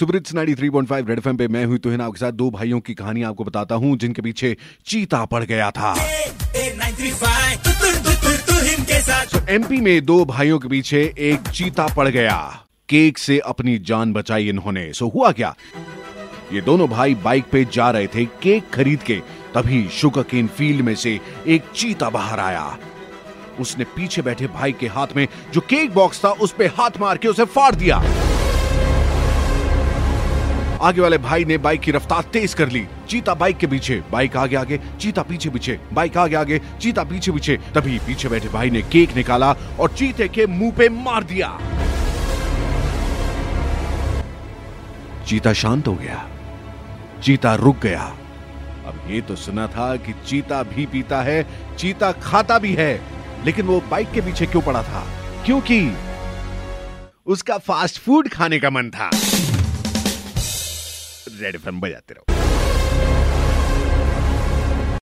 Point five red FM पे मैं हूँ तो आपके साथ दो भाइयों की कहानी आपको बताता हूँ, जिनके पीछे चीता पड़ गया था। एमपी में दो भाइयों के पीछे एक चीता पड़ गया। केक से अपनी जान बचाई इन्होंने। सो हुआ क्या? ये दोनों भाई बाइक पे जा रहे थे केक खरीद के। तभी शुगर केन फ़ील्ड में से एक चीता बाहर आया। उसने पीछे बैठे भाई के हाथ में जो केक बॉक्स था, उस पे हाथ मार के उसे फाड़ दिया। आगे वाले भाई ने बाइक की रफ्तार तेज कर ली। चीता बाइक के पीछे, बाइक आगे आगे, चीता पीछे पीछे, बाइक आगे आगे, चीता पीछे पीछे। तभी पीछे बैठे भाई ने केक निकाला और चीते के मुँह पे मार दिया। चीता शांत हो गया। चीता रुक गया। अब ये तो सुना था कि चीता भी पीता है, चीता खाता भी है, लेकिन वो बाइक के पीछे क्यों पड़ा था? क्योंकि उसका फास्ट फ़ूड खाने का मन था। रेड एफ़ बजाते रहो।